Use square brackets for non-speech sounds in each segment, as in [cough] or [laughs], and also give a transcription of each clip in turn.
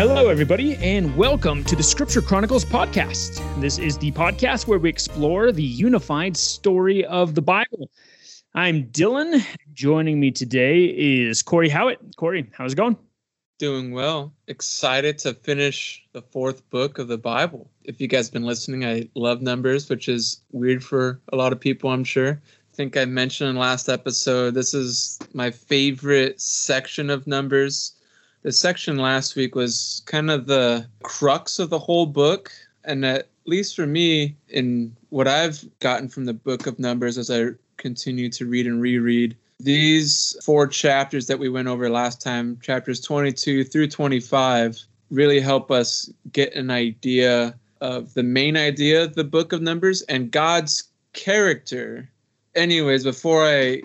Hello, everybody, and welcome to the Scripture Chronicles podcast. This is the podcast where we explore the unified story of the Bible. I'm Dylan. Joining me today is Cory Howitt. Cory, how's it going? Doing well. Excited to finish the fourth book of the Bible. If you guys have been listening, I love numbers, which is weird for a lot of people, I'm sure. I think I mentioned in last episode, this is my favorite section of numbers the section last week was kind of the crux of the whole book. And at least for me, in what I've gotten from the book of Numbers as I continue to read and reread, these four chapters that we went over last time, chapters 22 through 25, really help us get an idea of the main idea of the book of Numbers and God's character. Anyways, before I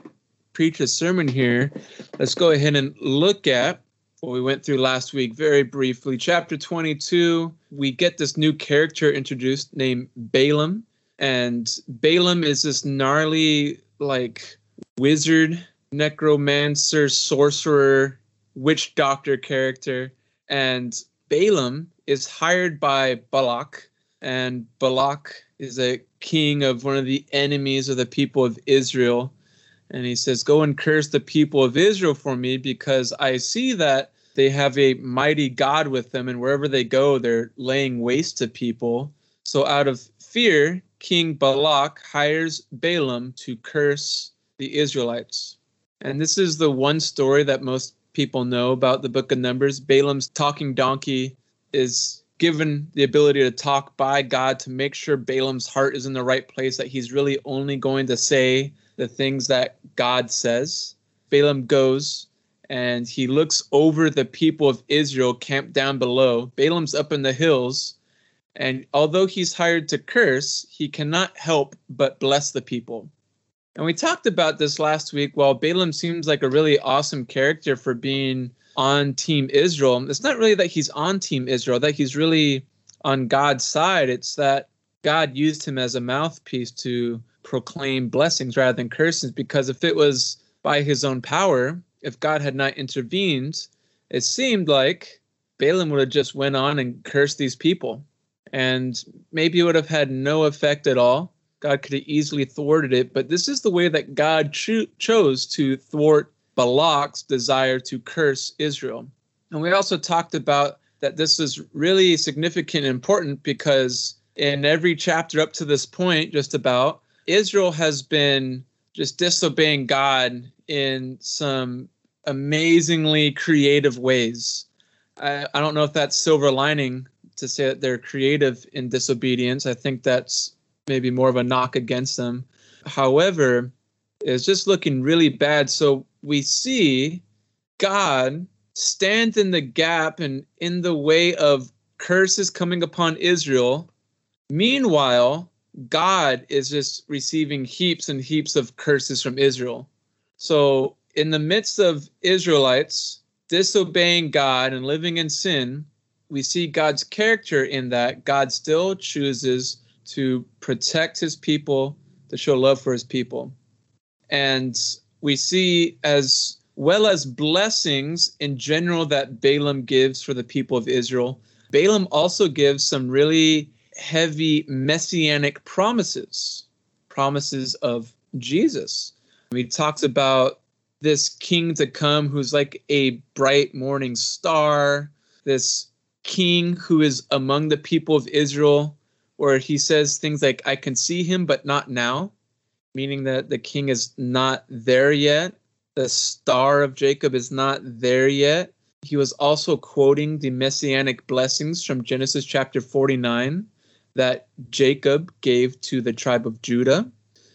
preach a sermon here, let's go ahead and look at what we went through last week very briefly. Chapter 22, we get this new character introduced named Balaam. And Balaam is this gnarly, like, wizard, necromancer, sorcerer, witch doctor character. And Balaam is hired by Balak. And Balak is a king of one of the enemies of the people of Israel. And he says, Go and curse the people of Israel for me because I see that they have a mighty God with them, and wherever they go, they're laying waste to people. So, out of fear, King Balak hires Balaam to curse the Israelites. And this is the one story that most people know about the book of Numbers. Balaam's talking donkey is given the ability to talk by God to make sure Balaam's heart is in the right place, that he's really only going to say the things that God says. Balaam goes and he looks over the people of Israel camped down below. Balaam's up in the hills, and although he's hired to curse, he cannot help but bless the people. And we talked about this last week. While Balaam seems like a really awesome character for being on Team Israel, it's not really that he's on Team Israel, that he's really on God's side. It's that God used him as a mouthpiece to proclaim blessings rather than curses, because if it was by his own power, if God had not intervened, it seemed like Balaam would have just went on and cursed these people. And maybe it would have had no effect at all. God could have easily thwarted it, but this is the way that God cho- chose to thwart Balak's desire to curse Israel. And we also talked about that this is really significant and important because in every chapter up to this point, just about, Israel has been just disobeying God in some amazingly creative ways. I, I don't know if that's silver lining to say that they're creative in disobedience. I think that's maybe more of a knock against them. However, it's just looking really bad. So we see God stand in the gap and in the way of curses coming upon Israel. Meanwhile, God is just receiving heaps and heaps of curses from Israel. So in the midst of Israelites disobeying God and living in sin, we see God's character in that God still chooses to protect his people, to show love for his people. And we see as well as blessings in general that Balaam gives for the people of Israel, Balaam also gives some really heavy messianic promises, promises of Jesus. He talks about this king to come who's like a bright morning star, this king who is among the people of Israel, where he says things like, I can see him, but not now, meaning that the king is not there yet. The star of Jacob is not there yet. He was also quoting the messianic blessings from Genesis chapter 49 that Jacob gave to the tribe of Judah.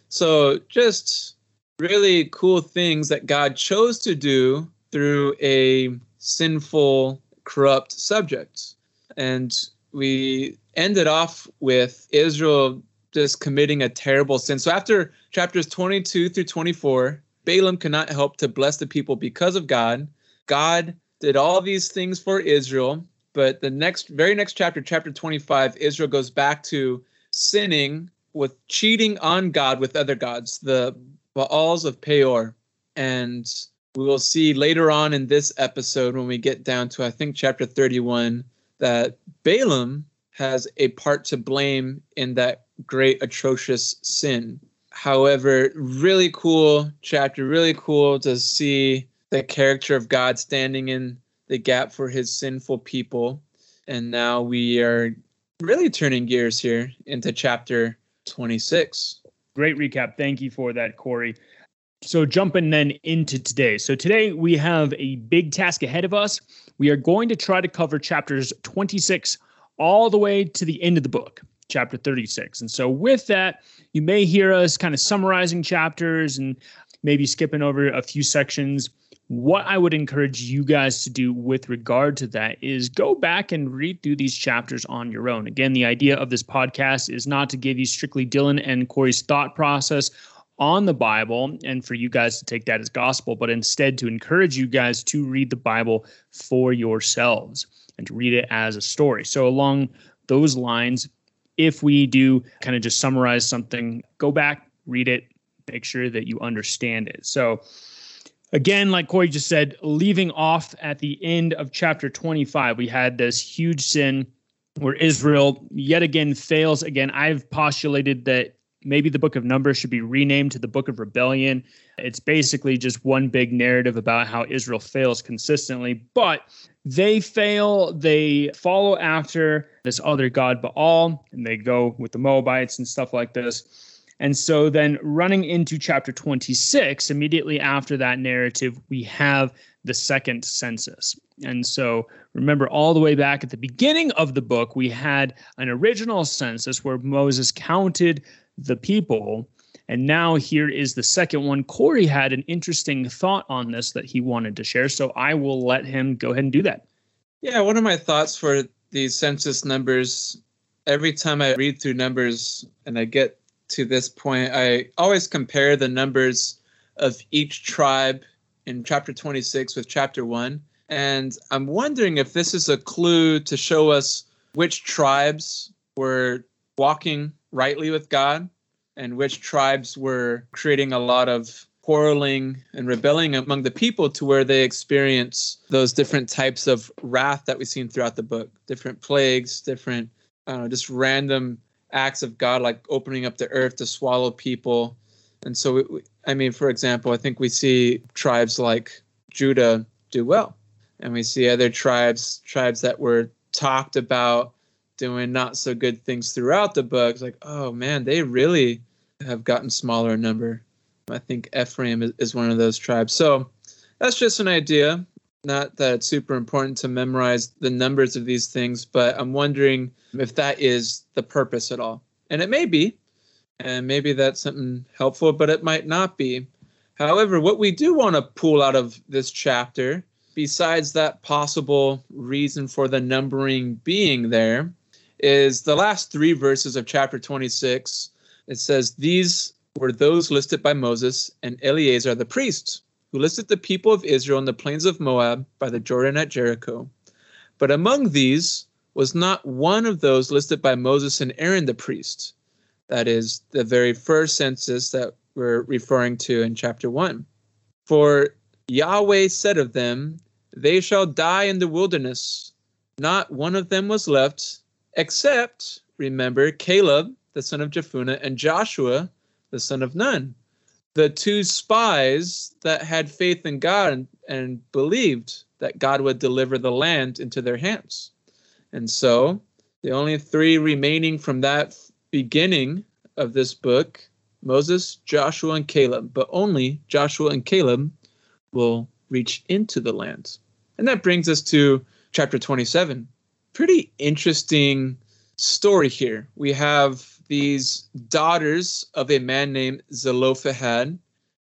So just really cool things that God chose to do through a sinful, corrupt subject. And we ended off with Israel just committing a terrible sin. So after chapters 22 through 24, Balaam cannot help to bless the people because of God. God did all these things for Israel, but the next very next chapter, chapter 25, Israel goes back to sinning with cheating on God with other gods. The Baals of Peor. And We will see later on in this episode when we get down to, I think, chapter 31, that Balaam has a part to blame in that great, atrocious sin. However, really cool chapter, really cool to see the character of God standing in the gap for his sinful people. And now we are really turning gears here into chapter 26. Great recap. Thank you for that, Cory. So, jumping then into today. So, today we have a big task ahead of us. We are going to try to cover chapters 26 all the way to the end of the book, chapter 36. And so, with that, you may hear us kind of summarizing chapters and maybe skipping over a few sections what I would encourage you guys to do with regard to that is go back and read through these chapters on your own. Again, the idea of this podcast is not to give you strictly Dylan and Cory's thought process on the Bible and for you guys to take that as gospel, but instead to encourage you guys to read the Bible for yourselves and to read it as a story. So, along those lines, if we do kind of just summarize something, go back, read it, make sure that you understand it. So, again, like Cory just said, leaving off at the end of chapter 25, we had this huge sin where Israel yet again fails. Again, I've postulated that maybe the book of Numbers should be renamed to the book of rebellion. It's basically just one big narrative about how Israel fails consistently, but they fail. They follow after this other god Baal, and they go with the Moabites and stuff like this. And so then running into chapter 26, immediately after that narrative, we have the second census. And so remember, all the way back at the beginning of the book, we had an original census where Moses counted the people. And now here is the second one. Cory had an interesting thought on this that he wanted to share. So I will let him go ahead and do that. Yeah, one of my thoughts for these census numbers, every time I read through numbers and I get to this point, I always compare the numbers of each tribe in chapter 26 with chapter 1. And I'm wondering if this is a clue to show us which tribes were walking rightly with God and which tribes were creating a lot of quarreling and rebelling among the people to where they experience those different types of wrath that we've seen throughout the book different plagues different I don't know, just random acts of God, like opening up the earth to swallow people. And so, I mean, for example, I think we see tribes like Judah do well, and we see other tribes, tribes that were talked about doing not so good things throughout the book. It's like, oh man, they really have gotten smaller in number. I think Ephraim is one of those tribes. So that's just an idea. Not that it's super important to memorize the numbers of these things, but I'm wondering if that is the purpose at all. And it may be, and maybe that's something helpful, but it might not be. However, what we do want to pull out of this chapter, besides that possible reason for the numbering being there, is the last three verses of chapter 26. It says, These were those listed by Moses and Eleazar the priest who listed the people of Israel in the plains of Moab by the Jordan at Jericho. But among these was not one of those listed by Moses and Aaron the priest. That is the very first census that we're referring to in chapter 1. For Yahweh said of them, They shall die in the wilderness. Not one of them was left, except, remember, Caleb, the son of Jephunneh, and Joshua, the son of Nun the two spies that had faith in God and, and believed that God would deliver the land into their hands. And so the only three remaining from that beginning of this book Moses, Joshua, and Caleb, but only Joshua and Caleb will reach into the land. And that brings us to chapter 27. Pretty interesting story here. We have these daughters of a man named Zelophehad.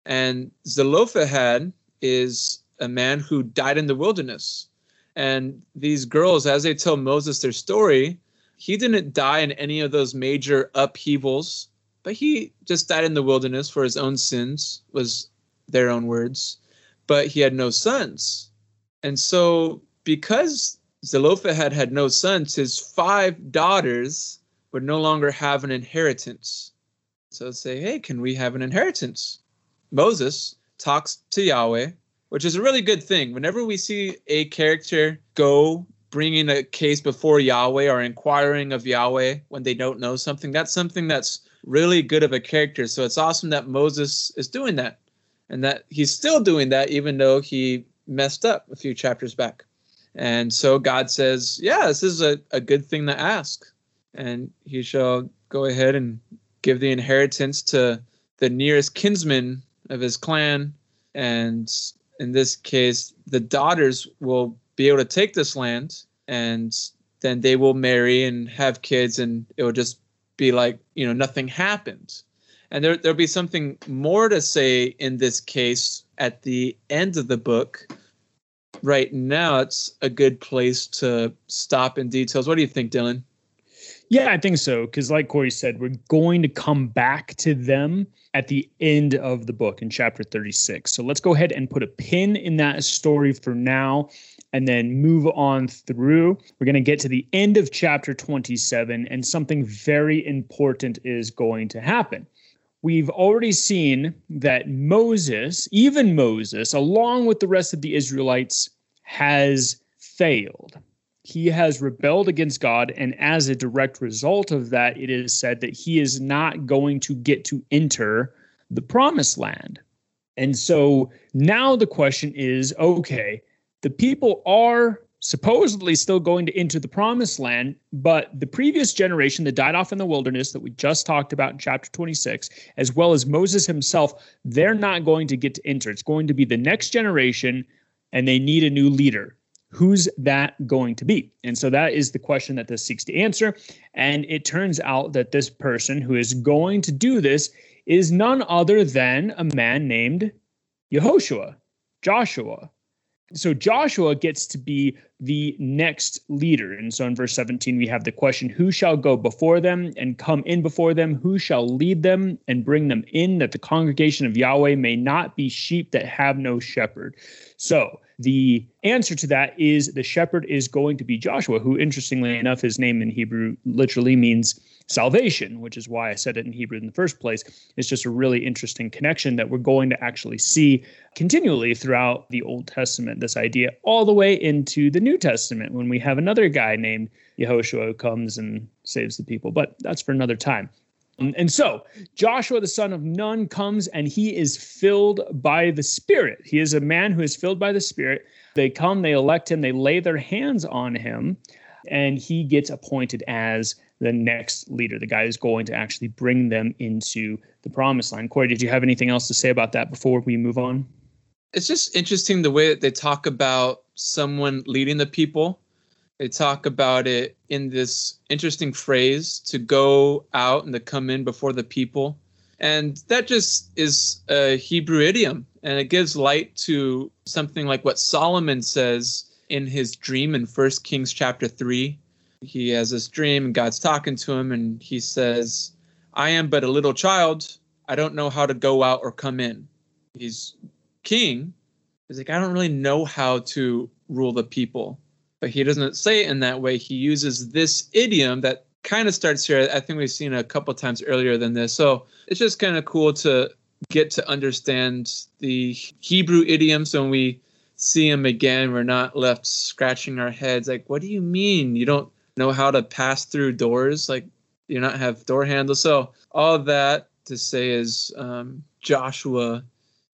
And Zelophehad is a man who died in the wilderness. And these girls, as they tell Moses their story, he didn't die in any of those major upheavals, but he just died in the wilderness for his own sins, was their own words. But he had no sons. And so, because Zelophehad had no sons, his five daughters would no longer have an inheritance. So say, hey, can we have an inheritance? Moses talks to Yahweh, which is a really good thing. Whenever we see a character go bringing a case before Yahweh or inquiring of Yahweh when they don't know something, that's something that's really good of a character. So it's awesome that Moses is doing that and that he's still doing that even though he messed up a few chapters back. And so God says, Yeah, this is a, a good thing to ask. And he shall go ahead and give the inheritance to the nearest kinsman of his clan. And in this case, the daughters will be able to take this land and then they will marry and have kids and it will just be like, you know, nothing happened. And there, there'll be something more to say in this case at the end of the book. Right now, it's a good place to stop in details. What do you think, Dylan? Yeah, I think so. Because, like Cory said, we're going to come back to them at the end of the book in chapter 36. So let's go ahead and put a pin in that story for now and then move on through. We're going to get to the end of chapter 27, and something very important is going to happen we've already seen that Moses, even Moses, along with the rest of the Israelites, has failed. He has rebelled against God, and as a direct result of that, it is said that he is not going to get to enter the promised land. And so now the question is okay, the people are supposedly still going to enter the promised land, but the previous generation that died off in the wilderness that we just talked about in chapter 26, as well as Moses himself, they're not going to get to enter. It's going to be the next generation, and they need a new leader. Who's that going to be? And so that is the question that this seeks to answer. And it turns out that this person who is going to do this is none other than a man named Yehoshua, Joshua. So Joshua gets to be the next leader. And so in verse 17, we have the question Who shall go before them and come in before them? Who shall lead them and bring them in, that the congregation of Yahweh may not be sheep that have no shepherd? So the answer to that is the shepherd is going to be Joshua, who, interestingly enough, his name in Hebrew literally means salvation, which is why I said it in Hebrew in the first place. It's just a really interesting connection that we're going to actually see continually throughout the Old Testament, this idea all the way into the New Testament when we have another guy named Yehoshua who comes and saves the people. But that's for another time. And so Joshua, the son of Nun, comes and he is filled by the Spirit. He is a man who is filled by the Spirit. They come, they elect him, they lay their hands on him, and he gets appointed as the next leader, the guy who's going to actually bring them into the promised land. Cory, did you have anything else to say about that before we move on? It's just interesting the way that they talk about someone leading the people. They talk about it in this interesting phrase to go out and to come in before the people. And that just is a Hebrew idiom. And it gives light to something like what Solomon says in his dream in First Kings chapter 3 he has this dream and God's talking to him and he says, I am but a little child. I don't know how to go out or come in. He's king. He's like, I don't really know how to rule the people. But he doesn't say it in that way. He uses this idiom that kind of starts here. I think we've seen a couple times earlier than this. So it's just kind of cool to get to understand the Hebrew idioms when we see them again. We're not left scratching our heads like, what do you mean? You don't know how to pass through doors, like you not have door handles. So all that to say is um, Joshua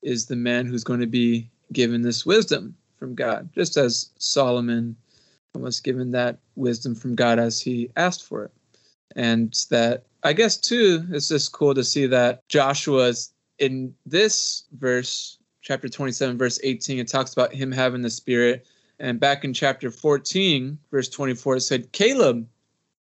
is the man who's going to be given this wisdom from God, just as Solomon was given that wisdom from God as he asked for it. And that I guess too, it's just cool to see that Joshua's in this verse, chapter 27, verse 18, it talks about him having the spirit and back in chapter 14, verse 24, it said, Caleb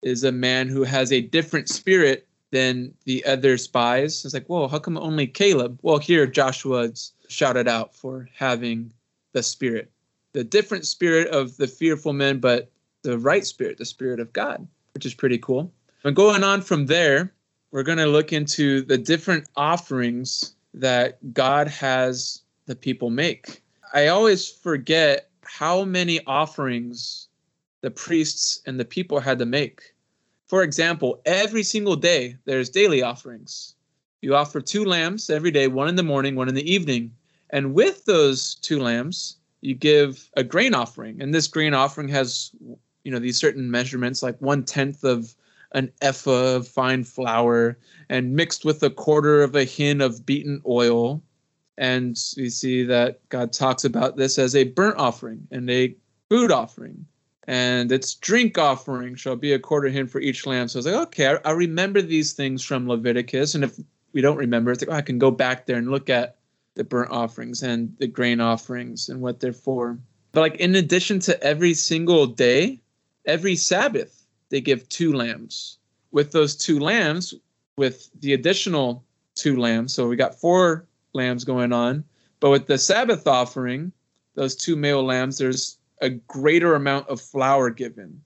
is a man who has a different spirit than the other spies. It's like, whoa, how come only Caleb? Well, here Joshua's shouted out for having the spirit, the different spirit of the fearful men, but the right spirit, the spirit of God, which is pretty cool. And going on from there, we're going to look into the different offerings that God has the people make. I always forget how many offerings the priests and the people had to make. For example, every single day there's daily offerings. You offer two lambs every day, one in the morning, one in the evening. And with those two lambs, you give a grain offering. And this grain offering has, you know, these certain measurements, like one tenth of an ephah of fine flour and mixed with a quarter of a hin of beaten oil. And we see that God talks about this as a burnt offering and a food offering. And its drink offering shall be a quarter hin for each lamb. So I was like, okay, I, remember these things from Leviticus. And if we don't remember, it's like, oh, I can go back there and look at the burnt offerings and the grain offerings and what they're for. But like in addition to every single day, every Sabbath, they give two lambs. With those two lambs, with the additional two lambs, so we got four lambs going on. But with the Sabbath offering, those two male lambs, there's a greater amount of flour given.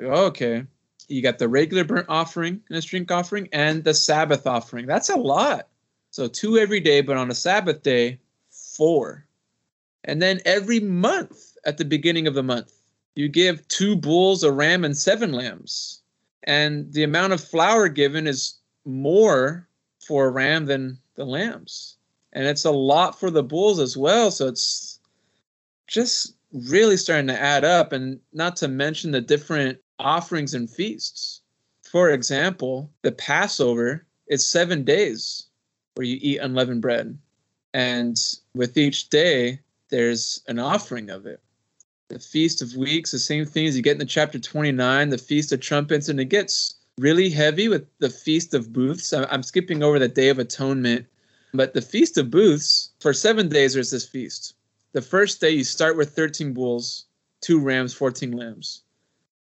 Okay. You got the regular burnt offering and a drink offering and the Sabbath offering. That's a lot. So two every day, but on a Sabbath day, four. And then every month at the beginning of the month, you give two bulls, a ram, and seven lambs. And the amount of flour given is more for a ram than the lambs. And it's a lot for the bulls as well. So it's just really starting to add up. And not to mention the different offerings and feasts. For example, the Passover is seven days where you eat unleavened bread. And with each day, there's an offering of it. The Feast of Weeks, the same thing as you get in the chapter 29, the Feast of Trumpets, and it gets really heavy with the Feast of Booths. I'm skipping over the Day of Atonement, but the Feast of Booths, for seven days, there's this feast. The first day, you start with 13 bulls, two rams, 14 lambs.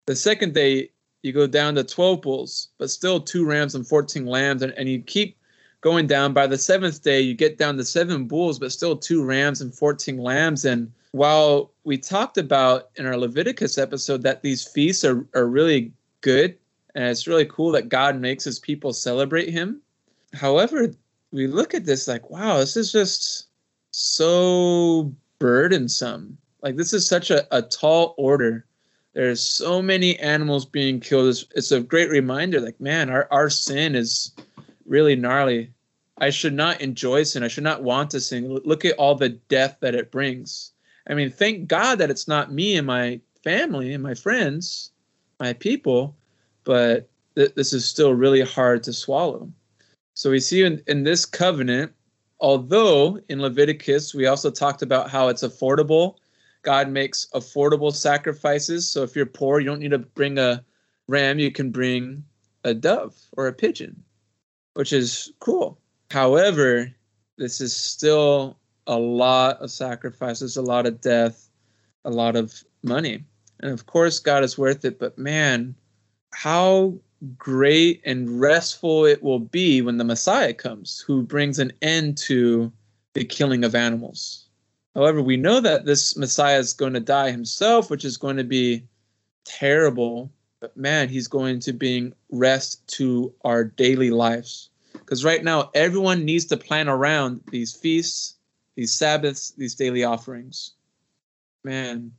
The second day, you go down to 12 bulls, but still two rams and 14 lambs, and, and you keep going down. By the seventh day, you get down to seven bulls, but still two rams and 14 lambs. And while we talked about in our Leviticus episode that these feasts are, are really good, and it's really cool that God makes his people celebrate him. However, we look at this like, wow, this is just so burdensome. Like, this is such a, a tall order. There's so many animals being killed. It's, it's a great reminder, like, man, our, our sin is really gnarly. I should not enjoy sin. I should not want to sin. Look at all the death that it brings. I mean, thank God that it's not me and my family and my friends, my people, but th- this is still really hard to swallow. So we see in, in this covenant, although in Leviticus we also talked about how it's affordable, God makes affordable sacrifices. So if you're poor, you don't need to bring a ram, you can bring a dove or a pigeon, which is cool. However, this is still a lot of sacrifices, a lot of death, a lot of money. And of course, God is worth it, but man, how great and restful it will be when the Messiah comes, who brings an end to the killing of animals. However, we know that this Messiah is going to die himself, which is going to be terrible. But man, he's going to bring rest to our daily lives. Because right now, everyone needs to plan around these feasts, these Sabbaths, these daily offerings. Man,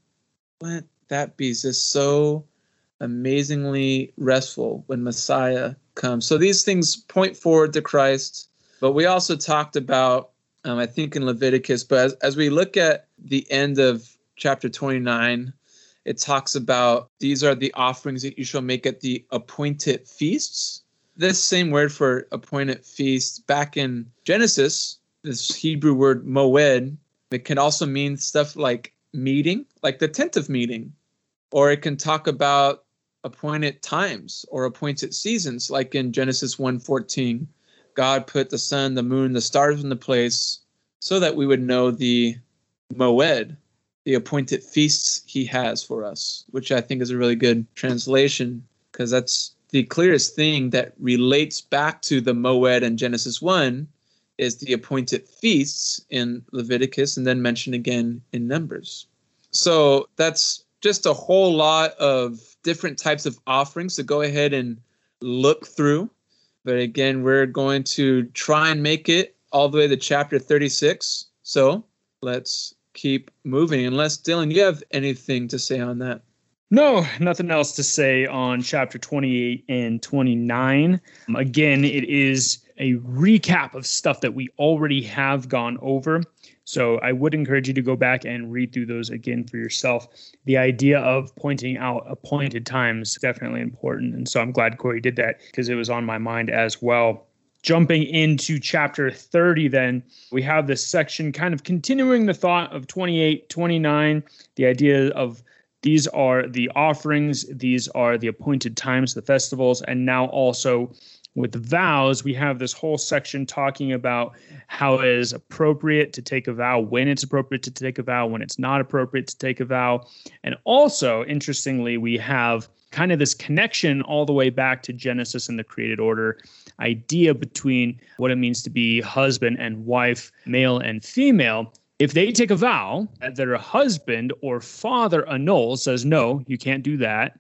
let that be just so amazingly restful when Messiah comes. So these things point forward to Christ. But we also talked about, um, I think in Leviticus, but as, as we look at the end of chapter 29, it talks about these are the offerings that you shall make at the appointed feasts this same word for appointed feast back in Genesis, this Hebrew word moed, it can also mean stuff like meeting, like the tent of meeting, or it can talk about appointed times or appointed seasons, like in Genesis 1:14. God put the sun, the moon, the stars in the place so that we would know the moed, the appointed feasts he has for us, which I think is a really good translation because that's the clearest thing that relates back to the Moed and Genesis 1 is the appointed feasts in Leviticus and then mentioned again in Numbers. So that's just a whole lot of different types of offerings to go ahead and look through. But again, we're going to try and make it all the way to chapter 36. So let's keep moving. Unless, Dylan, you have anything to say on that? No, nothing else to say on chapter 28 and 29. Again, it is a recap of stuff that we already have gone over. So I would encourage you to go back and read through those again for yourself. The idea of pointing out appointed times is definitely important. And so I'm glad Cory did that because it was on my mind as well. Jumping into chapter 30, then we have this section kind of continuing the thought of 28, 29, the idea of these are the offerings, these are the appointed times, the festivals, and now also with vows, we have this whole section talking about how it is appropriate to take a vow, when it's appropriate to take a vow, when it's not appropriate to take a vow. And also, interestingly, we have kind of this connection all the way back to Genesis and the created order idea between what it means to be husband and wife, male and female. If they take a vow that their husband or father annuls, says, no, you can't do that,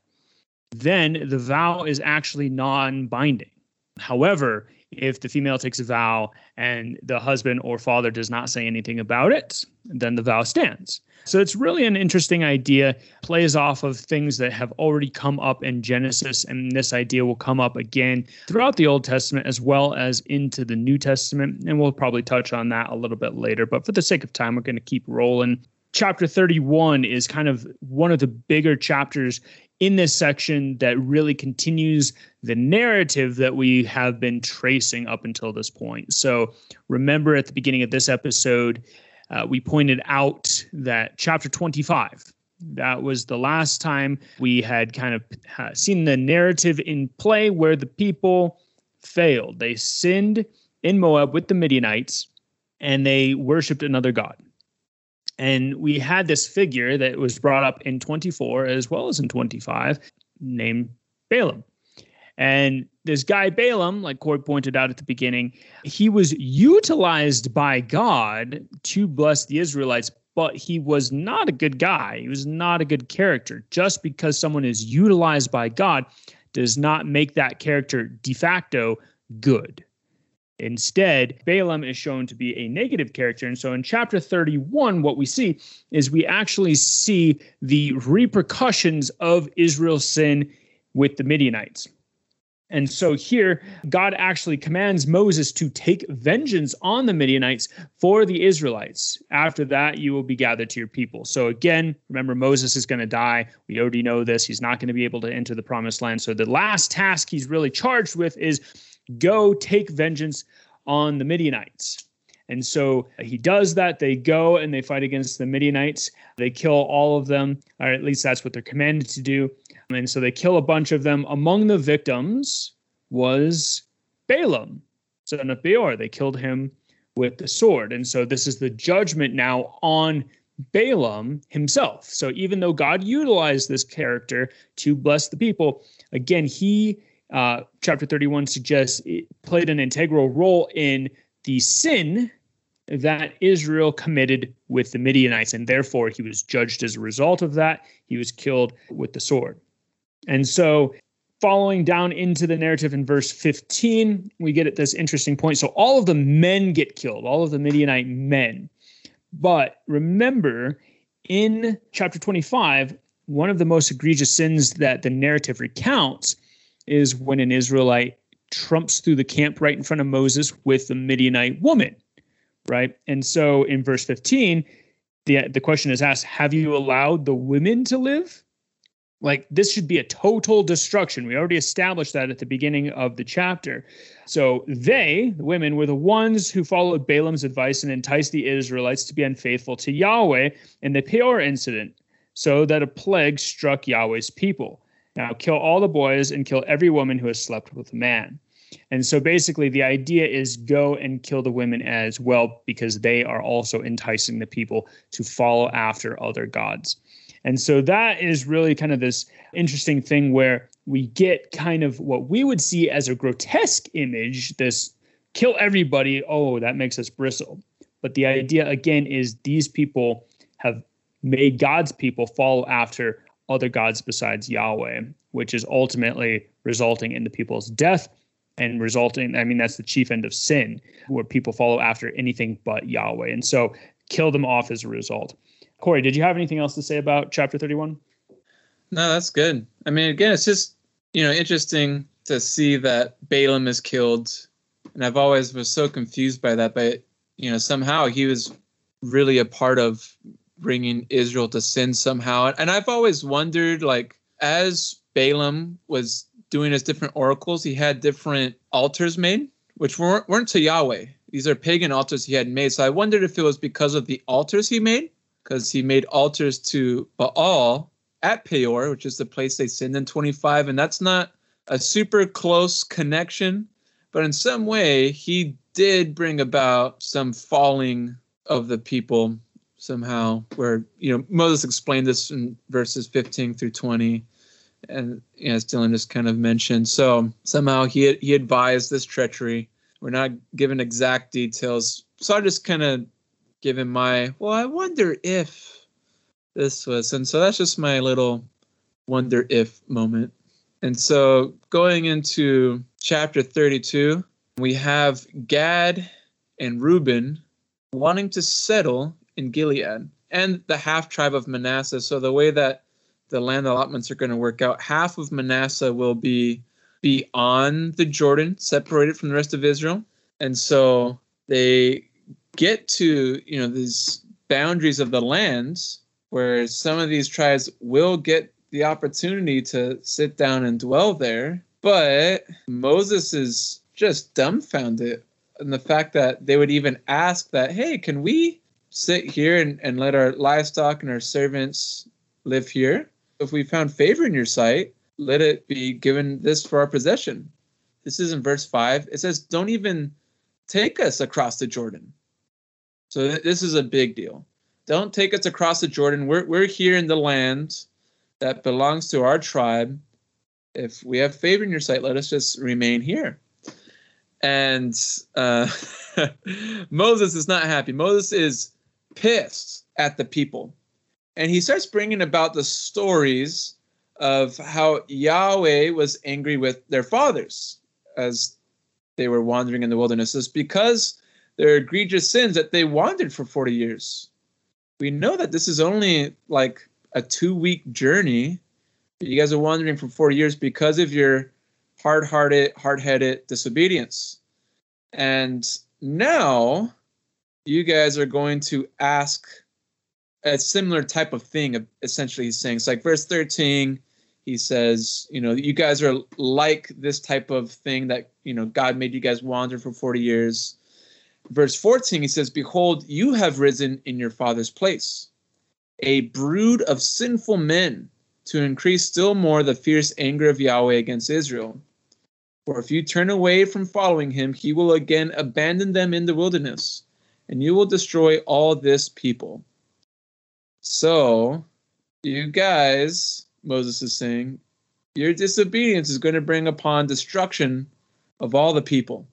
then the vow is actually non binding. However, if the female takes a vow and the husband or father does not say anything about it, then the vow stands. So it's really an interesting idea, plays off of things that have already come up in Genesis, and this idea will come up again throughout the Old Testament as well as into the New Testament. And we'll probably touch on that a little bit later. But for the sake of time, we're going to keep rolling. Chapter 31 is kind of one of the bigger chapters in this section that really continues the narrative that we have been tracing up until this point. So, remember at the beginning of this episode, uh, we pointed out that chapter 25, that was the last time we had kind of uh, seen the narrative in play where the people failed. They sinned in Moab with the Midianites and they worshiped another God. And we had this figure that was brought up in 24 as well as in 25 named Balaam. And this guy Balaam, like Cory pointed out at the beginning, he was utilized by God to bless the Israelites, but he was not a good guy. He was not a good character. Just because someone is utilized by God does not make that character de facto good. Instead, Balaam is shown to be a negative character. And so in chapter 31, what we see is we actually see the repercussions of Israel's sin with the Midianites. And so here, God actually commands Moses to take vengeance on the Midianites for the Israelites. After that, you will be gathered to your people. So again, remember, Moses is going to die. We already know this. He's not going to be able to enter the promised land. So the last task he's really charged with is go take vengeance on the Midianites. And so he does that. They go and they fight against the Midianites. They kill all of them, or at least that's what they're commanded to do. And so they kill a bunch of them. Among the victims was Balaam, son of Beor. They killed him with the sword. And so this is the judgment now on Balaam himself. So even though God utilized this character to bless the people, again, he uh, chapter 31 suggests it played an integral role in the sin that Israel committed with the Midianites, and therefore he was judged as a result of that. He was killed with the sword. And so, following down into the narrative in verse 15, we get at this interesting point. So, all of the men get killed, all of the Midianite men. But remember, in chapter 25, one of the most egregious sins that the narrative recounts is when an Israelite trumps through the camp right in front of Moses with the Midianite woman, right? And so in verse 15, the the question is asked, have you allowed the women to live? Like this should be a total destruction. We already established that at the beginning of the chapter. So they, the women, were the ones who followed Balaam's advice and enticed the Israelites to be unfaithful to Yahweh in the Peor incident, so that a plague struck Yahweh's people. Now kill all the boys and kill every woman who has slept with a man. And so basically, the idea is go and kill the women as well, because they are also enticing the people to follow after other gods. And so that is really kind of this interesting thing where we get kind of what we would see as a grotesque image this kill everybody. Oh, that makes us bristle. But the idea, again, is these people have made God's people follow after other gods besides Yahweh, which is ultimately resulting in the people's death and resulting, I mean, that's the chief end of sin, where people follow after anything but Yahweh. And so kill them off as a result. Cory, did you have anything else to say about chapter 31? No, that's good. I mean, again, it's just, you know, interesting to see that Balaam is killed. And I've always was so confused by that, but, you know, somehow he was really a part of bringing Israel to sin somehow. And I've always wondered, like, as Balaam was doing his different oracles, he had different altars made, which weren't, weren't to Yahweh. These are pagan altars he had made. So I wondered if it was because of the altars he made, because he made altars to Baal at Peor, which is the place they sinned in 25. And that's not a super close connection, but in some way, he did bring about some falling of the people somehow where you know moses explained this in verses 15 through 20 and you know, as dylan just kind of mentioned. So somehow he he advised this treachery. We're not given exact details. So i just kind of give him my well i wonder if this was and so that's just my little wonder if moment. And so going into chapter 32 we have gad and reuben wanting to settle in Gilead and the half tribe of Manasseh. So the way that the land allotments are going to work out, half of Manasseh will be beyond the Jordan, separated from the rest of Israel. And so they get to, you know, these boundaries of the lands where some of these tribes will get the opportunity to sit down and dwell there. But Moses is just dumbfounded in the fact that they would even ask that, hey, can we sit here and, and let our livestock and our servants live here. If we found favor in your sight, let it be given this for our possession. This is in verse 5. It says, Don't even take us across the Jordan. So th- this is a big deal. Don't take us across the Jordan. We're, we're here in the land that belongs to our tribe. If we have favor in your sight, let us just remain here. And uh, [laughs] Moses is not happy. Moses is pissed at the people. And he starts bringing about the stories of how Yahweh was angry with their fathers as they were wandering in the wilderness. Because their egregious sins that they wandered for 40 years. We know that this is only like a two week journey. You guys are wandering for 40 years because of your hard hearted, hard headed disobedience. And now you guys are going to ask a similar type of thing essentially he's saying. It's like verse 13 he says you know you guys are like this type of thing that you know god made you guys wander for 40 years. Verse 14 he says behold you have risen in your father's place a brood of sinful men to increase still more the fierce anger of yahweh against israel. For if you turn away from following him he will again abandon them in the wilderness and you will destroy all this people. So, you guys, Moses is saying, your disobedience is going to bring upon destruction of all the people.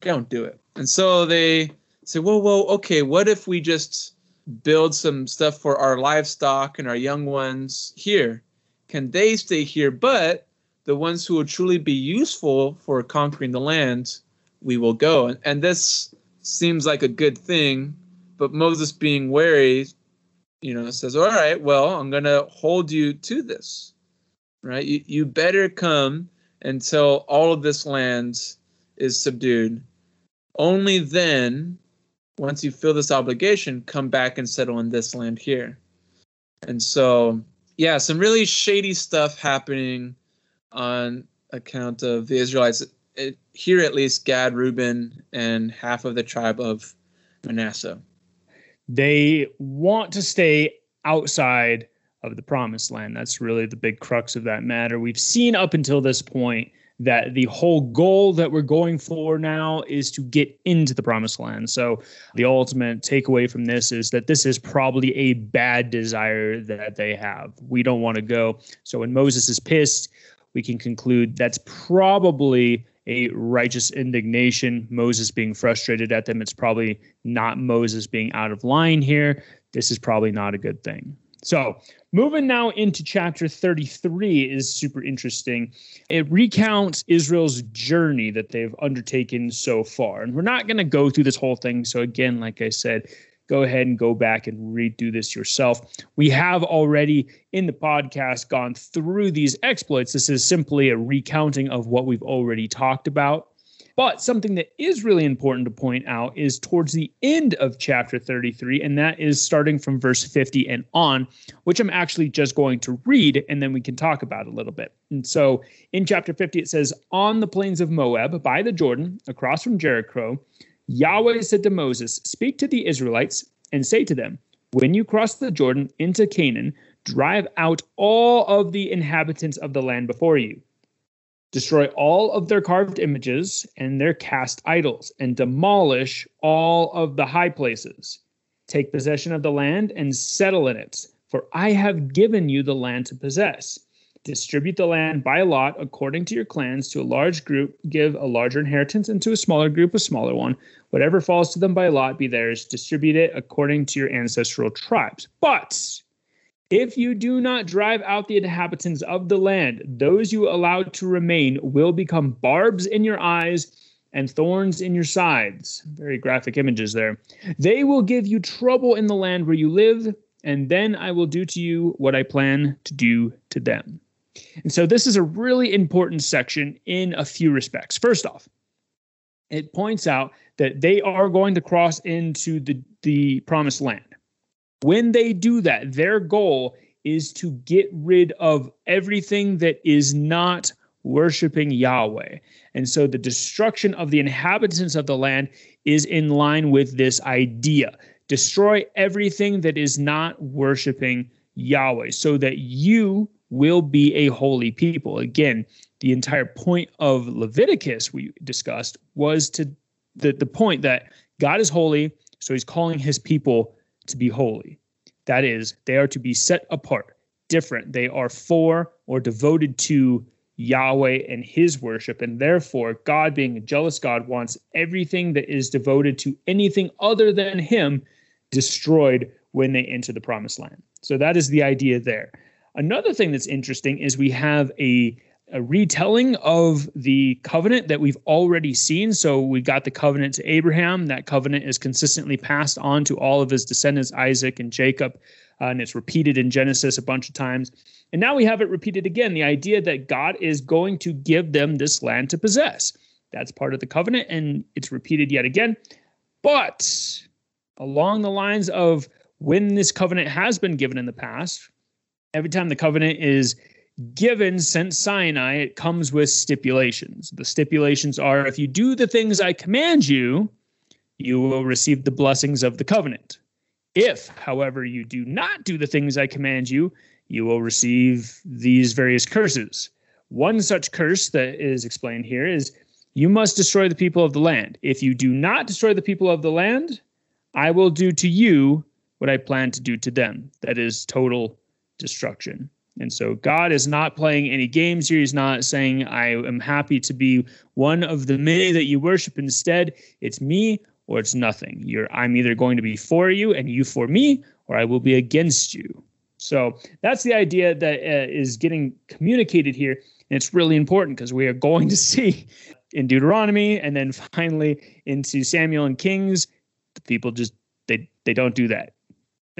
Don't do it. And so they say, whoa, whoa, okay, what if we just build some stuff for our livestock and our young ones here? Can they stay here? But the ones who will truly be useful for conquering the land, we will go. And, and this seems like a good thing, but Moses being wary, you know, says, "All right, well, I'm going to hold you to this. Right? You, you better come until all of this land is subdued. Only then, once you feel this obligation, come back and settle in this land here." And so, yeah, some really shady stuff happening on account of the Israelites here at least Gad, Reuben, and half of the tribe of Manasseh. They want to stay outside of the promised land. That's really the big crux of that matter. We've seen up until this point that the whole goal that we're going for now is to get into the promised land. So the ultimate takeaway from this is that this is probably a bad desire that they have. We don't want to go. So when Moses is pissed, we can conclude that's probably a righteous indignation, Moses being frustrated at them. It's probably not Moses being out of line here. This is probably not a good thing. So, moving now into chapter 33 is super interesting. It recounts Israel's journey that they've undertaken so far. And we're not going to go through this whole thing. So, again, like I said, go ahead and go back and redo this yourself. We have already in the podcast gone through these exploits. This is simply a recounting of what we've already talked about. But something that is really important to point out is towards the end of chapter 33, and that is starting from verse 50 and on, which I'm actually just going to read, and then we can talk about a little bit. And so in chapter 50, it says, On the plains of Moab, by the Jordan, across from Jericho, Yahweh said to Moses, Speak to the Israelites and say to them, When you cross the Jordan into Canaan, drive out all of the inhabitants of the land before you destroy all of their carved images and their cast idols, and demolish all of the high places. Take possession of the land and settle in it, for I have given you the land to possess. Distribute the land by lot according to your clans to a large group, give a larger inheritance, and to a smaller group a smaller one. Whatever falls to them by lot be theirs. Distribute it according to your ancestral tribes. But if you do not drive out the inhabitants of the land, those you allow to remain will become barbs in your eyes and thorns in your sides. Very graphic images there. They will give you trouble in the land where you live, and then I will do to you what I plan to do to them. And so this is a really important section in a few respects. First off, it points out that they are going to cross into the, the promised land. When they do that, their goal is to get rid of everything that is not worshiping Yahweh. And so the destruction of the inhabitants of the land is in line with this idea. Destroy everything that is not worshiping Yahweh so that you will be a holy people. Again, the entire point of Leviticus we discussed was to the, the point that God is holy, so he's calling his people to be holy. That is, they are to be set apart, different. They are for or devoted to Yahweh and his worship. And therefore, God, being a jealous God, wants everything that is devoted to anything other than him destroyed when they enter the promised land. So that is the idea there. Another thing that's interesting is we have a a retelling of the covenant that we've already seen. So we've got the covenant to Abraham. That covenant is consistently passed on to all of his descendants, Isaac and Jacob, uh, and it's repeated in Genesis a bunch of times. And now we have it repeated again the idea that God is going to give them this land to possess. That's part of the covenant, and it's repeated yet again. But along the lines of when this covenant has been given in the past, every time the covenant is given since Sinai, it comes with stipulations. The stipulations are if you do the things I command you, you will receive the blessings of the covenant. If, however, you do not do the things I command you, you will receive these various curses. One such curse that is explained here is you must destroy the people of the land. If you do not destroy the people of the land, I will do to you what I plan to do to them. That is total destruction. And so God is not playing any games here. He's not saying, I am happy to be one of the many that you worship. Instead, it's me or it's nothing. You're I'm either going to be for you and you for me, or I will be against you. So that's the idea that uh, is getting communicated here. And it's really important because we are going to [laughs] see in Deuteronomy and then finally into Samuel and Kings, the people just they they don't do that.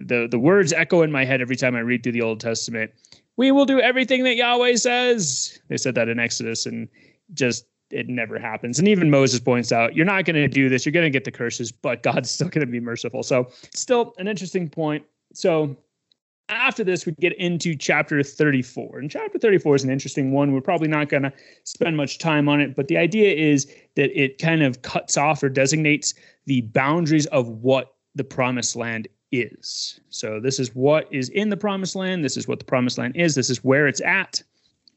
The the words echo in my head every time I read through the Old Testament we will do everything that Yahweh says. They said that in Exodus and just it never happens. And even Moses points out, you're not going to do this. You're going to get the curses, but God's [laughs] still going to be merciful. So, still an interesting point. So, after this, we get into chapter 34. And chapter 34 is an interesting one. We're probably not going to spend much time on it, but the idea is that it kind of cuts off or designates the boundaries of what the promised land is. So this is what is in the promised land. This is what the promised land is. This is where it's at.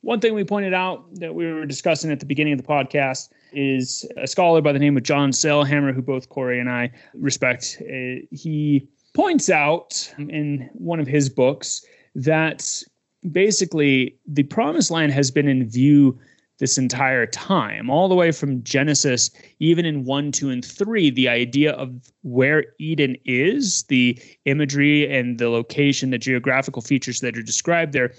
One thing we pointed out that we were discussing at the beginning of the podcast is a scholar by the name of John Sailhamer, who both Cory and I respect. Uh, he points out in one of his books that basically the promised land has been in view this entire time, all the way from Genesis, even in one, two, and three, the idea of where Eden is, the imagery and the location, the geographical features that are described there,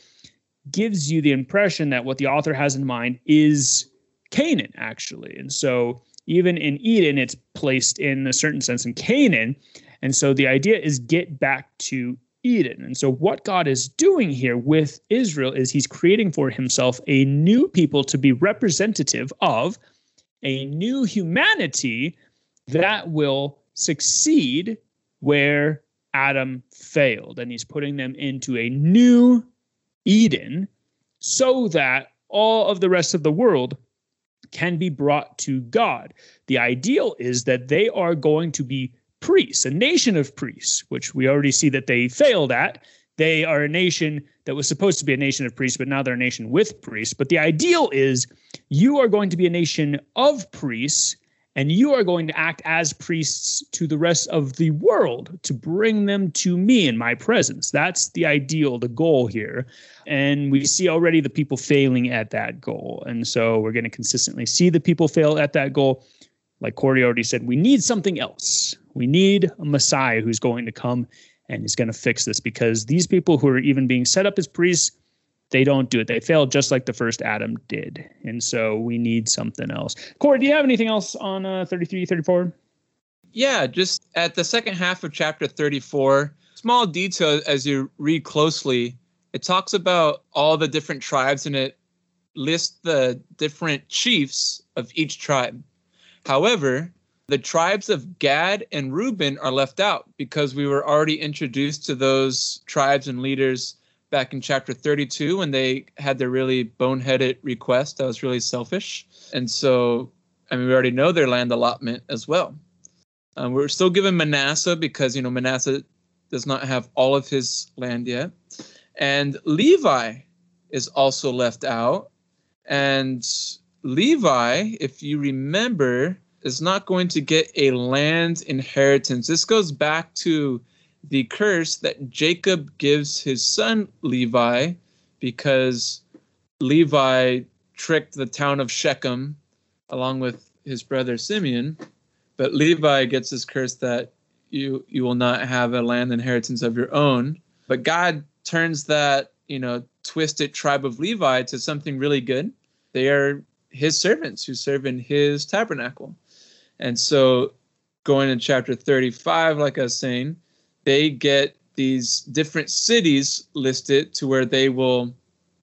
gives you the impression that what the author has in mind is Canaan, actually. And so, even in Eden, it's placed in a certain sense in Canaan. And so, the idea is get back to Eden. And so, what God is doing here with Israel is he's creating for himself a new people to be representative of a new humanity that will succeed where Adam failed. And he's putting them into a new Eden so that all of the rest of the world can be brought to God. The ideal is that they are going to be priests, a nation of priests, which we already see that they failed at. They are a nation that was supposed to be a nation of priests, but now they're a nation with priests. But the ideal is you are going to be a nation of priests and you are going to act as priests to the rest of the world to bring them to me in my presence. That's the ideal, the goal here. And we see already the people failing at that goal. And so we're going to consistently see the people fail at that goal. Like Cory already said, we need something else. We need a Messiah who's going to come and is going to fix this because these people who are even being set up as priests they don't do it. They fail just like the first Adam did. And so we need something else. Cory, do you have anything else on uh, 33, 34? Yeah, just at the second half of chapter 34, small detail as you read closely, it talks about all the different tribes and it lists the different chiefs of each tribe. However, the tribes of Gad and Reuben are left out because we were already introduced to those tribes and leaders back in chapter 32 when they had their really boneheaded request that was really selfish. And so, I mean, we already know their land allotment as well. Um, we're still given Manasseh because, you know, Manasseh does not have all of his land yet. And Levi is also left out. And Levi, if you remember, is not going to get a land inheritance. This goes back to the curse that Jacob gives his son Levi because Levi tricked the town of Shechem along with his brother Simeon. But Levi gets this curse that you you will not have a land inheritance of your own. But God turns that, you know, twisted tribe of Levi to something really good. They are his servants who serve in his tabernacle. And so going in chapter 35, like I was saying, they get these different cities listed to where they will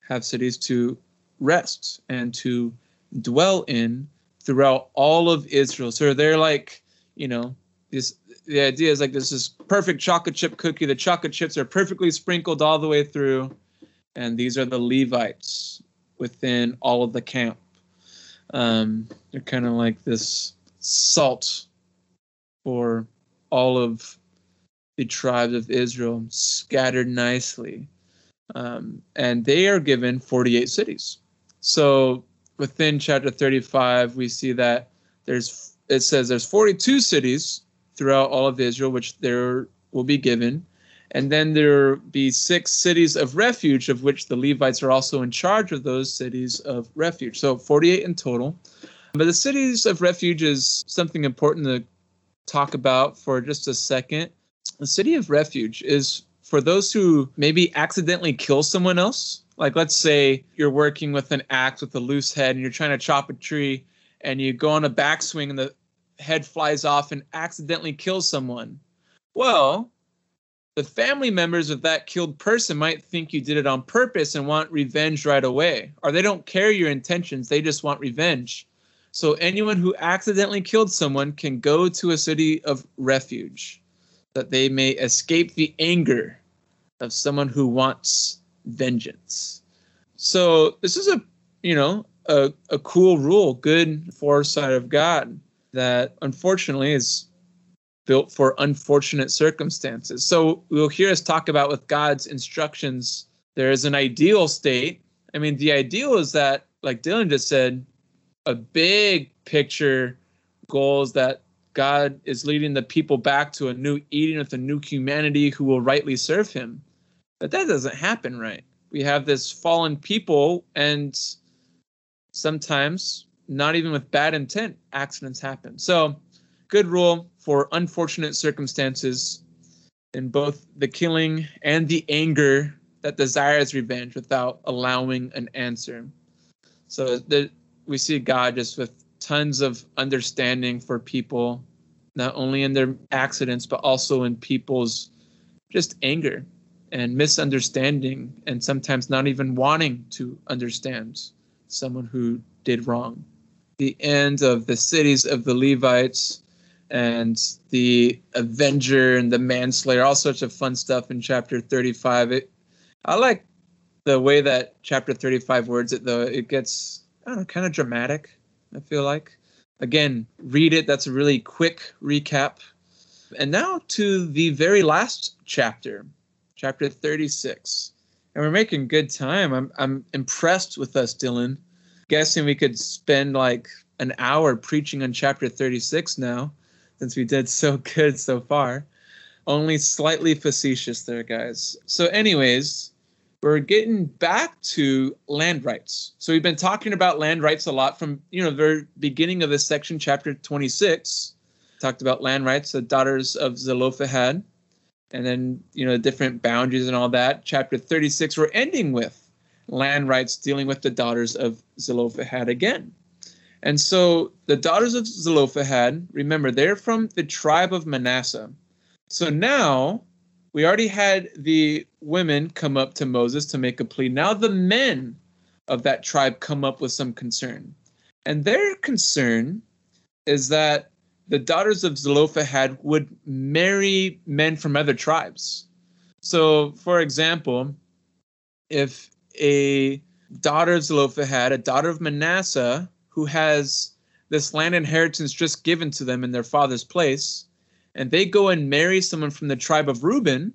have cities to rest and to dwell in throughout all of Israel. So they're like, you know, this the idea is like this is perfect chocolate chip cookie. The chocolate chips are perfectly sprinkled all the way through, and these are the Levites within all of the camp. Um, they're kind of like this salt for all of the tribes of Israel scattered nicely. Um, and they are given 48 cities. So within chapter 35, we see that there's it says there's 42 cities throughout all of Israel, which there will be given. And then there be six cities of refuge, of which the Levites are also in charge of those cities of refuge. So 48 in total. But the cities of refuge is something important to talk about for just a second the city of refuge is for those who maybe accidentally kill someone else. Like, let's say you're working with an axe with a loose head and you're trying to chop a tree and you go on a backswing and the head flies off and accidentally kills someone. Well, the family members of that killed person might think you did it on purpose and want revenge right away, or they don't care your intentions, they just want revenge. So, anyone who accidentally killed someone can go to a city of refuge that they may escape the anger of someone who wants vengeance. So this is a you know a, a cool rule, good foresight of God that unfortunately is built for unfortunate circumstances. So we'll hear us talk about with God's instructions, there is an ideal state. I mean, the ideal is that, like Dylan just said, a big picture goal is that God is leading the people back to a new Eden with a new humanity who will rightly serve him. But that doesn't happen, right? We have this fallen people, and sometimes, not even with bad intent, accidents happen. So, good rule for unfortunate circumstances in both the killing and the anger that desires revenge without allowing an answer. So, the, we see God just with tons of understanding for people, not only in their accidents, but also in people's just anger and misunderstanding, and sometimes not even wanting to understand someone who did wrong. the end of the cities of the Levites and the Avenger and the Manslayer, all sorts of fun stuff in chapter 35. It, I like the way that chapter 35 words it, though. It gets, know, kind of dramatic, I feel like. Again, read it. That's a really quick recap. And now to the very last chapter, chapter 36. And we're making good time. I'm, I'm impressed with us, Dylan. Guessing we could spend like an hour preaching on chapter 36 now since we did so [laughs] good so far. Only slightly facetious there, guys. So, anyways, we're getting back to land rights. So we've been talking about land rights a lot from you know the very beginning of this section, chapter 26. Talked about land rights, the daughters of Zelophehad, and then you know different boundaries and all that. Chapter 36, we're ending with land rights, dealing with the daughters of Zelophehad again. And so the daughters of Zelophehad, remember, they're from the tribe of Manasseh. So now we already had the women come up to Moses to make a plea. Now the men of that tribe come up with some concern. And their concern is that the daughters of Zelophehad would marry men from other tribes. So, for example, if a daughter of Zelophehad, a daughter of Manasseh, who has this land inheritance just given to them in their father's place, and they go and marry someone from the tribe of Reuben,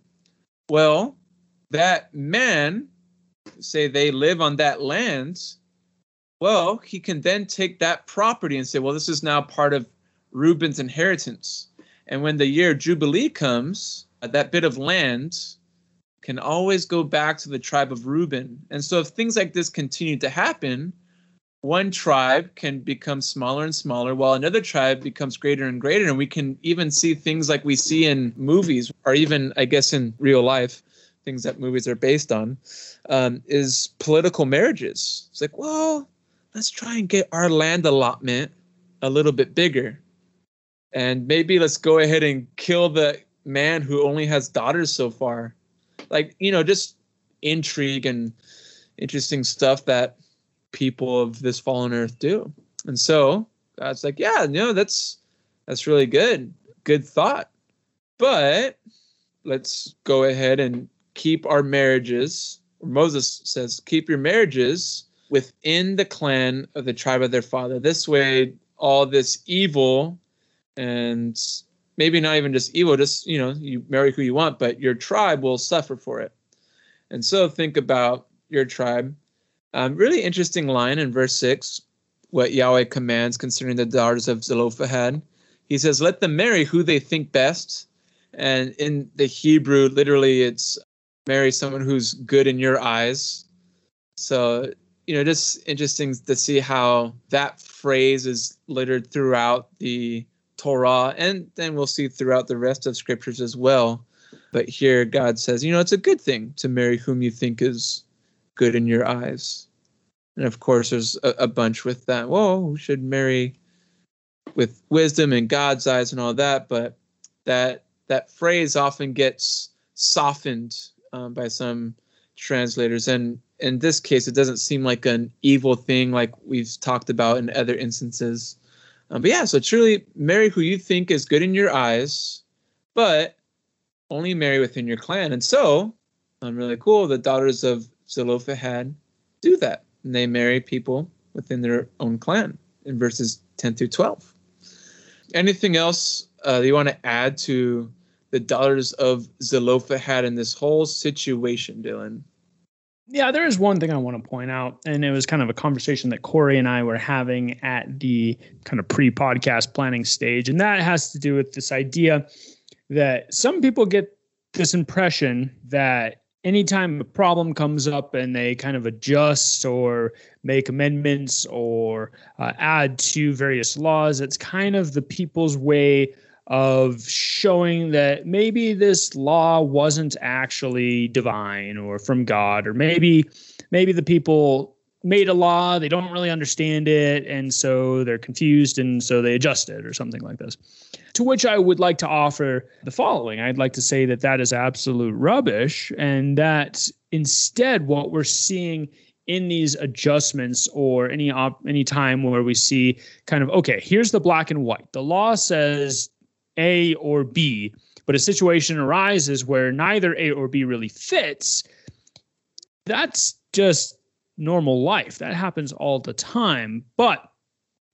well, that man, say they live on that land, well, he can then take that property and say, well, this is now part of Reuben's inheritance. And when the year Jubilee comes, uh, that bit of land can always go back to the tribe of Reuben. And so if things like this continue to happen, one tribe can become smaller and smaller while another tribe becomes greater and greater and we can even see things like we see in movies or even i guess in real life things that movies are based on um, is political marriages it's like well let's try and get our land allotment a little bit bigger and maybe let's go ahead and kill the man who only has daughters so far like you know just intrigue and interesting stuff that people of this fallen earth do. And so God's like, yeah, no, that's that's really good. Good thought. But let's go ahead and keep our marriages. Moses says, keep your marriages within the clan of the tribe of their father. This way, all this evil and maybe not even just evil, just, you know, you marry who you want, but your tribe will suffer for it. And so think about your tribe um, really interesting line in verse 6, what Yahweh commands concerning the daughters of Zelophehad. He says, Let them marry who they think best. And in the Hebrew, literally, it's marry someone who's good in your eyes. So, you know, just interesting to see how that phrase is littered throughout the Torah, and then we'll see throughout the rest of scriptures as well. But here, God says, you know, it's a good thing to marry whom you think is good in your eyes. And of course, there's a, a bunch with that. Whoa, we should marry with wisdom in God's eyes and all that. But that that phrase often gets softened um, by some translators, and in this case, it doesn't seem like an evil thing like we've talked about in other instances. Um, but yeah, so truly marry who you think is good in your eyes, but only marry within your clan. And so, um, really cool. The daughters of Zelophehad do that and they marry people within their own clan in verses 10 through 12. Anything else uh, you want to add to the daughters of Zelophehad in this whole situation, Dylan? Yeah, there is one thing I want to point out, and it was kind of a conversation that Cory and I were having at the kind of pre podcast planning stage. And that has to do with this idea that some people get this impression that anytime a problem comes up and they kind of adjust or make amendments or uh, add to various laws, it's kind of the people's way of showing that maybe this law wasn't actually divine or from God, or maybe maybe the people made a law, they don't really understand it, and so they're confused, and so they adjust it or something like this. To which I would like to offer the following I'd like to say that that is absolute rubbish, and that instead, what we're seeing in these adjustments or any op- any time where we see kind of okay, here's the black and white. The law says A or B, but a situation arises where neither A or B really fits. That's just normal life. That happens all the time. But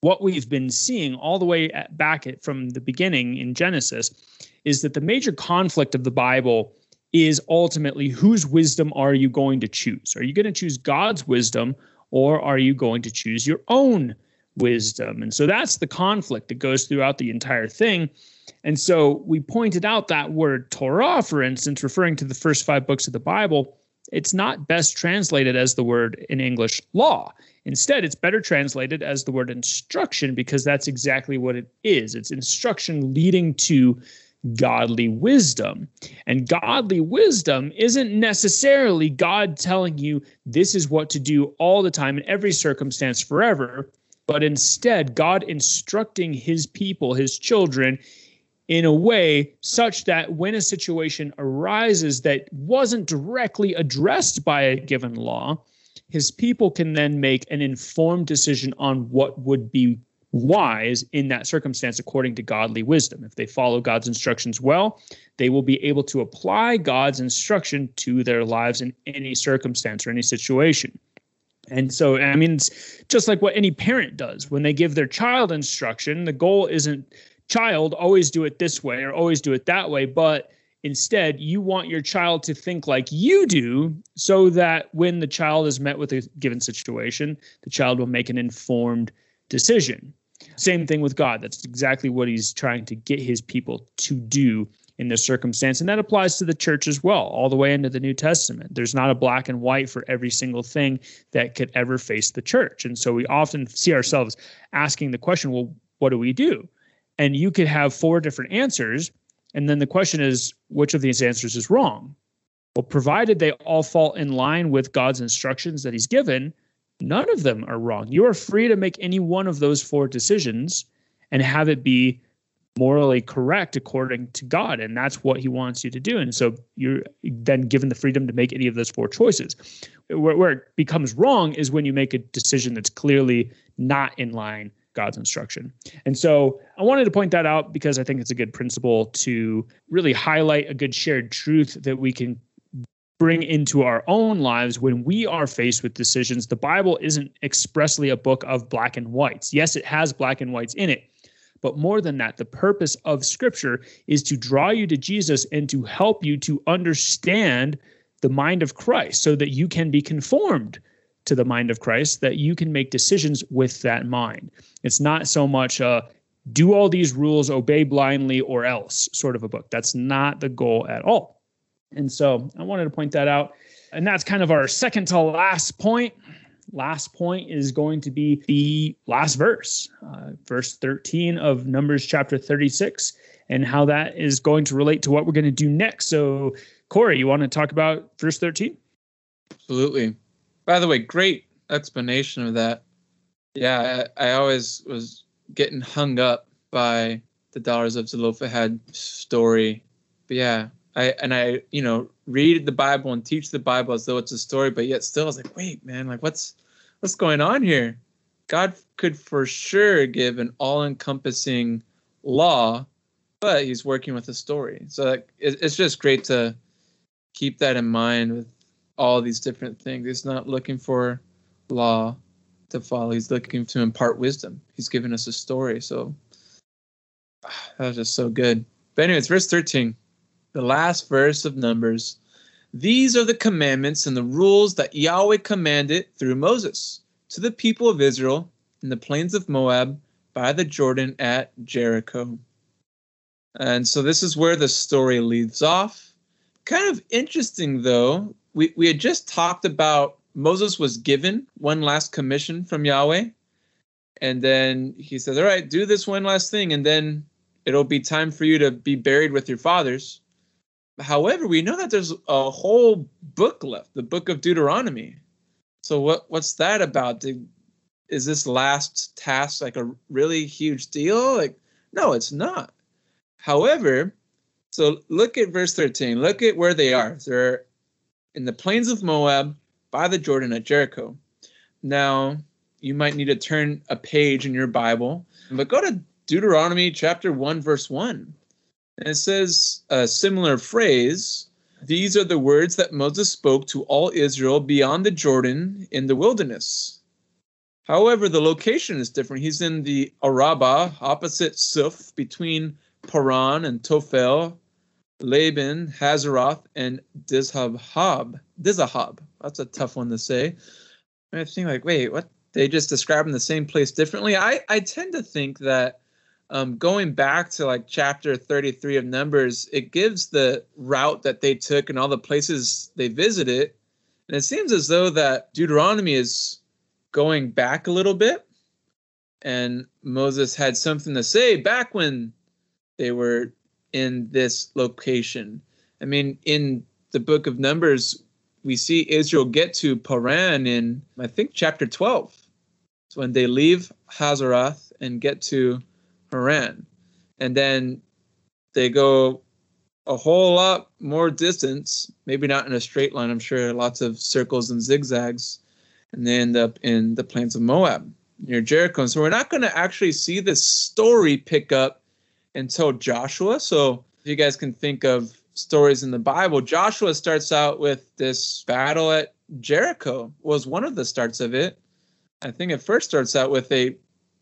what we've been seeing all the way at, back at, from the beginning in Genesis is that the major conflict of the Bible is ultimately whose wisdom are you going to choose? Are you going to choose God's wisdom or are you going to choose your own wisdom? And so that's the conflict that goes throughout the entire thing. And so we pointed out that word Torah, for instance, referring to the first five books of the Bible, it's not best translated as the word in English law. Instead, it's better translated as the word instruction because that's exactly what it is. It's instruction leading to godly wisdom. And godly wisdom isn't necessarily God telling you this is what to do all the time in every circumstance forever, but instead God instructing his people, his children, in a way such that when a situation arises that wasn't directly addressed by a given law, his people can then make an informed decision on what would be wise in that circumstance according to godly wisdom. If they follow God's instructions well, they will be able to apply God's instruction to their lives in any circumstance or any situation. And so, I mean, it's just like what any parent does when they give their child instruction. The goal isn't, child, always do it this way or always do it that way, but Instead, you want your child to think like you do so that when the child is met with a given situation, the child will make an informed decision. Same thing with God. That's exactly what he's trying to get his people to do in this circumstance. And that applies to the church as well, all the way into the New Testament. There's not a black and white for every single thing that could ever face the church. And so we often see ourselves asking the question, well, what do we do? And you could have four different answers. And then the question is, which of these answers is wrong? Well, provided they all fall in line with God's instructions that he's given, None of them are wrong. You are free to make any one of those four decisions and have it be morally correct according to God. And that's what he wants you to do. And so you're then given the freedom to make any of those four choices. Where, where it becomes wrong is when you make a decision that's clearly not in line God's instruction. And so I wanted to point that out because I think it's a good principle to really highlight a good shared truth that we can bring into our own lives when we are faced with decisions. The Bible isn't expressly a book of black and whites. Yes, it has black and whites in it. But more than that, the purpose of Scripture is to draw you to Jesus and to help you to understand the mind of Christ so that you can be conformed to the mind of Christ, that you can make decisions with that mind. It's not so much a do all these rules, obey blindly, or else sort of a book. That's not the goal at all. And so I wanted to point that out. And that's kind of our second to last point. Last point is going to be the last verse, uh, verse 13 of Numbers chapter 36, and how that is going to relate to what we're going to do next. So, Cory, you want to talk about verse 13? Absolutely. By the way, great explanation of that. Yeah, I, I always was getting hung up by the daughters of Zelophehad story. But yeah, I and I, you know, read the Bible and teach the Bible as though it's a story, but yet still I was like, wait, man, like what's what's going on here? God could for sure give an all-encompassing law, but he's working with a story. So like, it, it's just great to keep that in mind with all these different things. He's not looking for law to follow. He's looking to impart wisdom. He's given us a story. So ah, that was just so good. But anyways, verse 13 the last verse of Numbers. These are the commandments and the rules that Yahweh commanded through Moses to the people of Israel in the plains of Moab by the Jordan at Jericho. And so this is where the story leaves off. Kind of interesting, though. We, we had just talked about Moses was given one last commission from Yahweh. And then he says, All right, do this one last thing, and then it'll be time for you to be buried with your fathers. However, we know that there's a whole book left, the book of Deuteronomy. So what what's that about? Is this last task like a really huge deal? Like no, it's not. However, so look at verse 13. Look at where they are. They're in the plains of Moab by the Jordan at Jericho. Now, you might need to turn a page in your Bible, but go to Deuteronomy chapter 1, verse 1. And it says a similar phrase These are the words that Moses spoke to all Israel beyond the Jordan in the wilderness. However, the location is different. He's in the Araba, opposite Suph, between Paran and Tophel, Laban, Hazeroth, and Dizahab. Dizahab. That's a tough one to say. I think like, wait, what? They just describe them the same place differently. I, I tend to think that um, going back to like chapter 33 of Numbers, it gives the route that they took and all the places they visited. And it seems as though that Deuteronomy is going back a little bit. And Moses had something to say back when they were in this location. I mean, in the book of Numbers, we see Israel get to Paran in, I think, chapter 12. It's when they leave Hazeroth and get to Paran. And then they go a whole lot more distance, maybe not in a straight line, I'm sure lots of circles and zigzags, and they end up in the plains of Moab near Jericho. And so we're not going to actually see this story pick up until Joshua. So if you guys can think of stories in the Bible, Joshua starts out with this battle at Jericho was one of the starts of it. I think it first starts out with a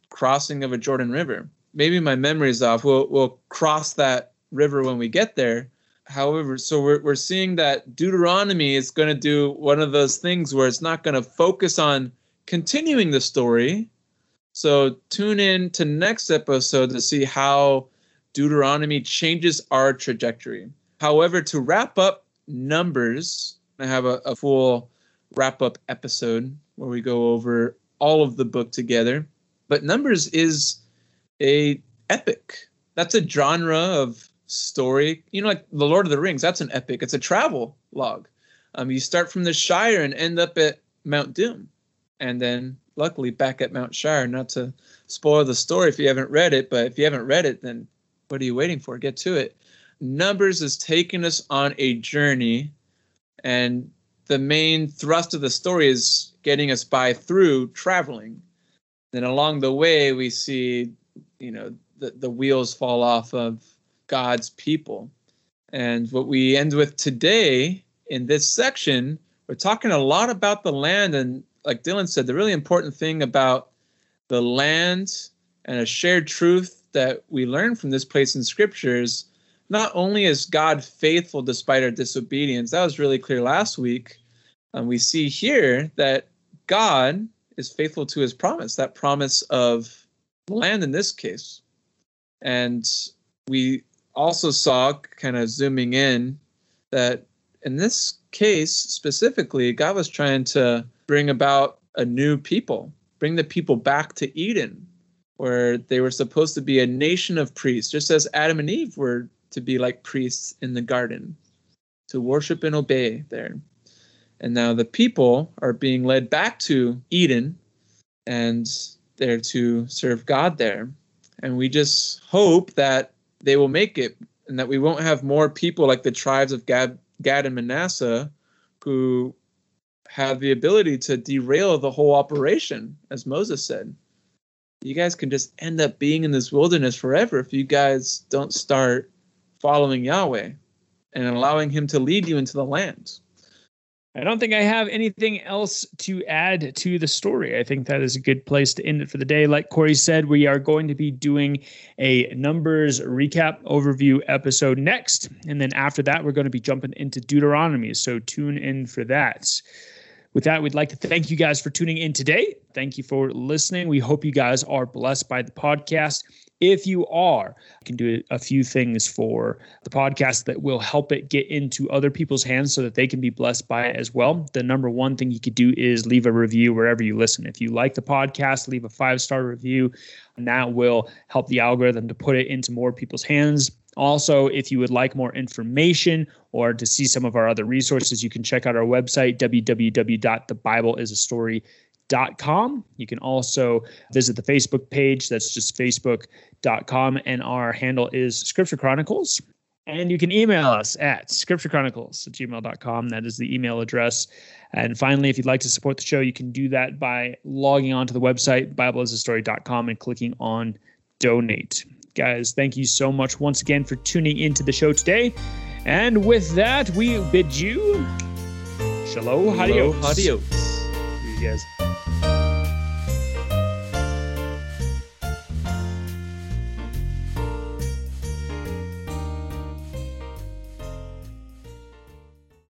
crossing of a Jordan River. Maybe my memory's off. We'll we'll cross that river when we get there. However, so we're we're seeing that Deuteronomy is going to do one of those things where it's not going to focus on continuing the story. So tune in to next episode to see how Deuteronomy changes our trajectory. However, to wrap up Numbers, I have a, a full wrap up episode where we go over all of the book together. But Numbers is a epic. That's a genre of story. You know, like The Lord of the Rings, that's an epic. It's a travel log. Um, you start from the Shire and end up at Mount Doom. And then, luckily, back at Mount Shire. Not to spoil the story if you haven't read it, but if you haven't read it, then what are you waiting for? Get to it. Numbers is taking us on a journey, and the main thrust of the story is getting us by through traveling. Then along the way, we see, you know, the, the wheels fall off of God's people. And what we end with today in this section, we're talking a lot about the land. And like Dylan said, the really important thing about the land and a shared truth that we learn from this place in scriptures not only is God faithful despite our disobedience, that was really clear last week. Um, we see here that God is faithful to his promise, that promise of land in this case. And we also saw, kind of zooming in, that in this case specifically, God was trying to bring about a new people, bring the people back to Eden, where they were supposed to be a nation of priests, just as Adam and Eve were to be like priests in the garden, to worship and obey there. And now the people are being led back to Eden and they're to serve God there. And we just hope that they will make it and that we won't have more people like the tribes of Gad, Gad and Manasseh who have the ability to derail the whole operation, as Moses said. You guys can just end up being in this wilderness forever if you guys don't start following Yahweh and allowing Him to lead you into the land. I don't think I have anything else to add to the story. I think that is a good place to end it for the day. Like Cory said, we are going to be doing a numbers recap overview episode next. And then after that, we're going to be jumping into Deuteronomy. So tune in for that. With that, we'd like to thank you guys for tuning in today. Thank you for listening. We hope you guys are blessed by the podcast. If you are, you can do a few things for the podcast that will help it get into other people's hands so that they can be blessed by it as well. The number one thing you could do is leave a review wherever you listen. If you like the podcast, leave a five star review, and that will help the algorithm to put it into more people's hands. Also, if you would like more information or to see some of our other resources, you can check out our website, www.thebibleisastory.com com. You can also visit the Facebook page. That's just facebook.com. And our handle is Scripture Chronicles. And you can email us at scripturechronicles at gmail.com. That is the email address. And finally, if you'd like to support the show, you can do that by logging on to the website, bibleasastory.com, and clicking on donate. Guys, thank you so much once again for tuning into the show today. And with that, we bid you shalom, adios. Adios. See you guys.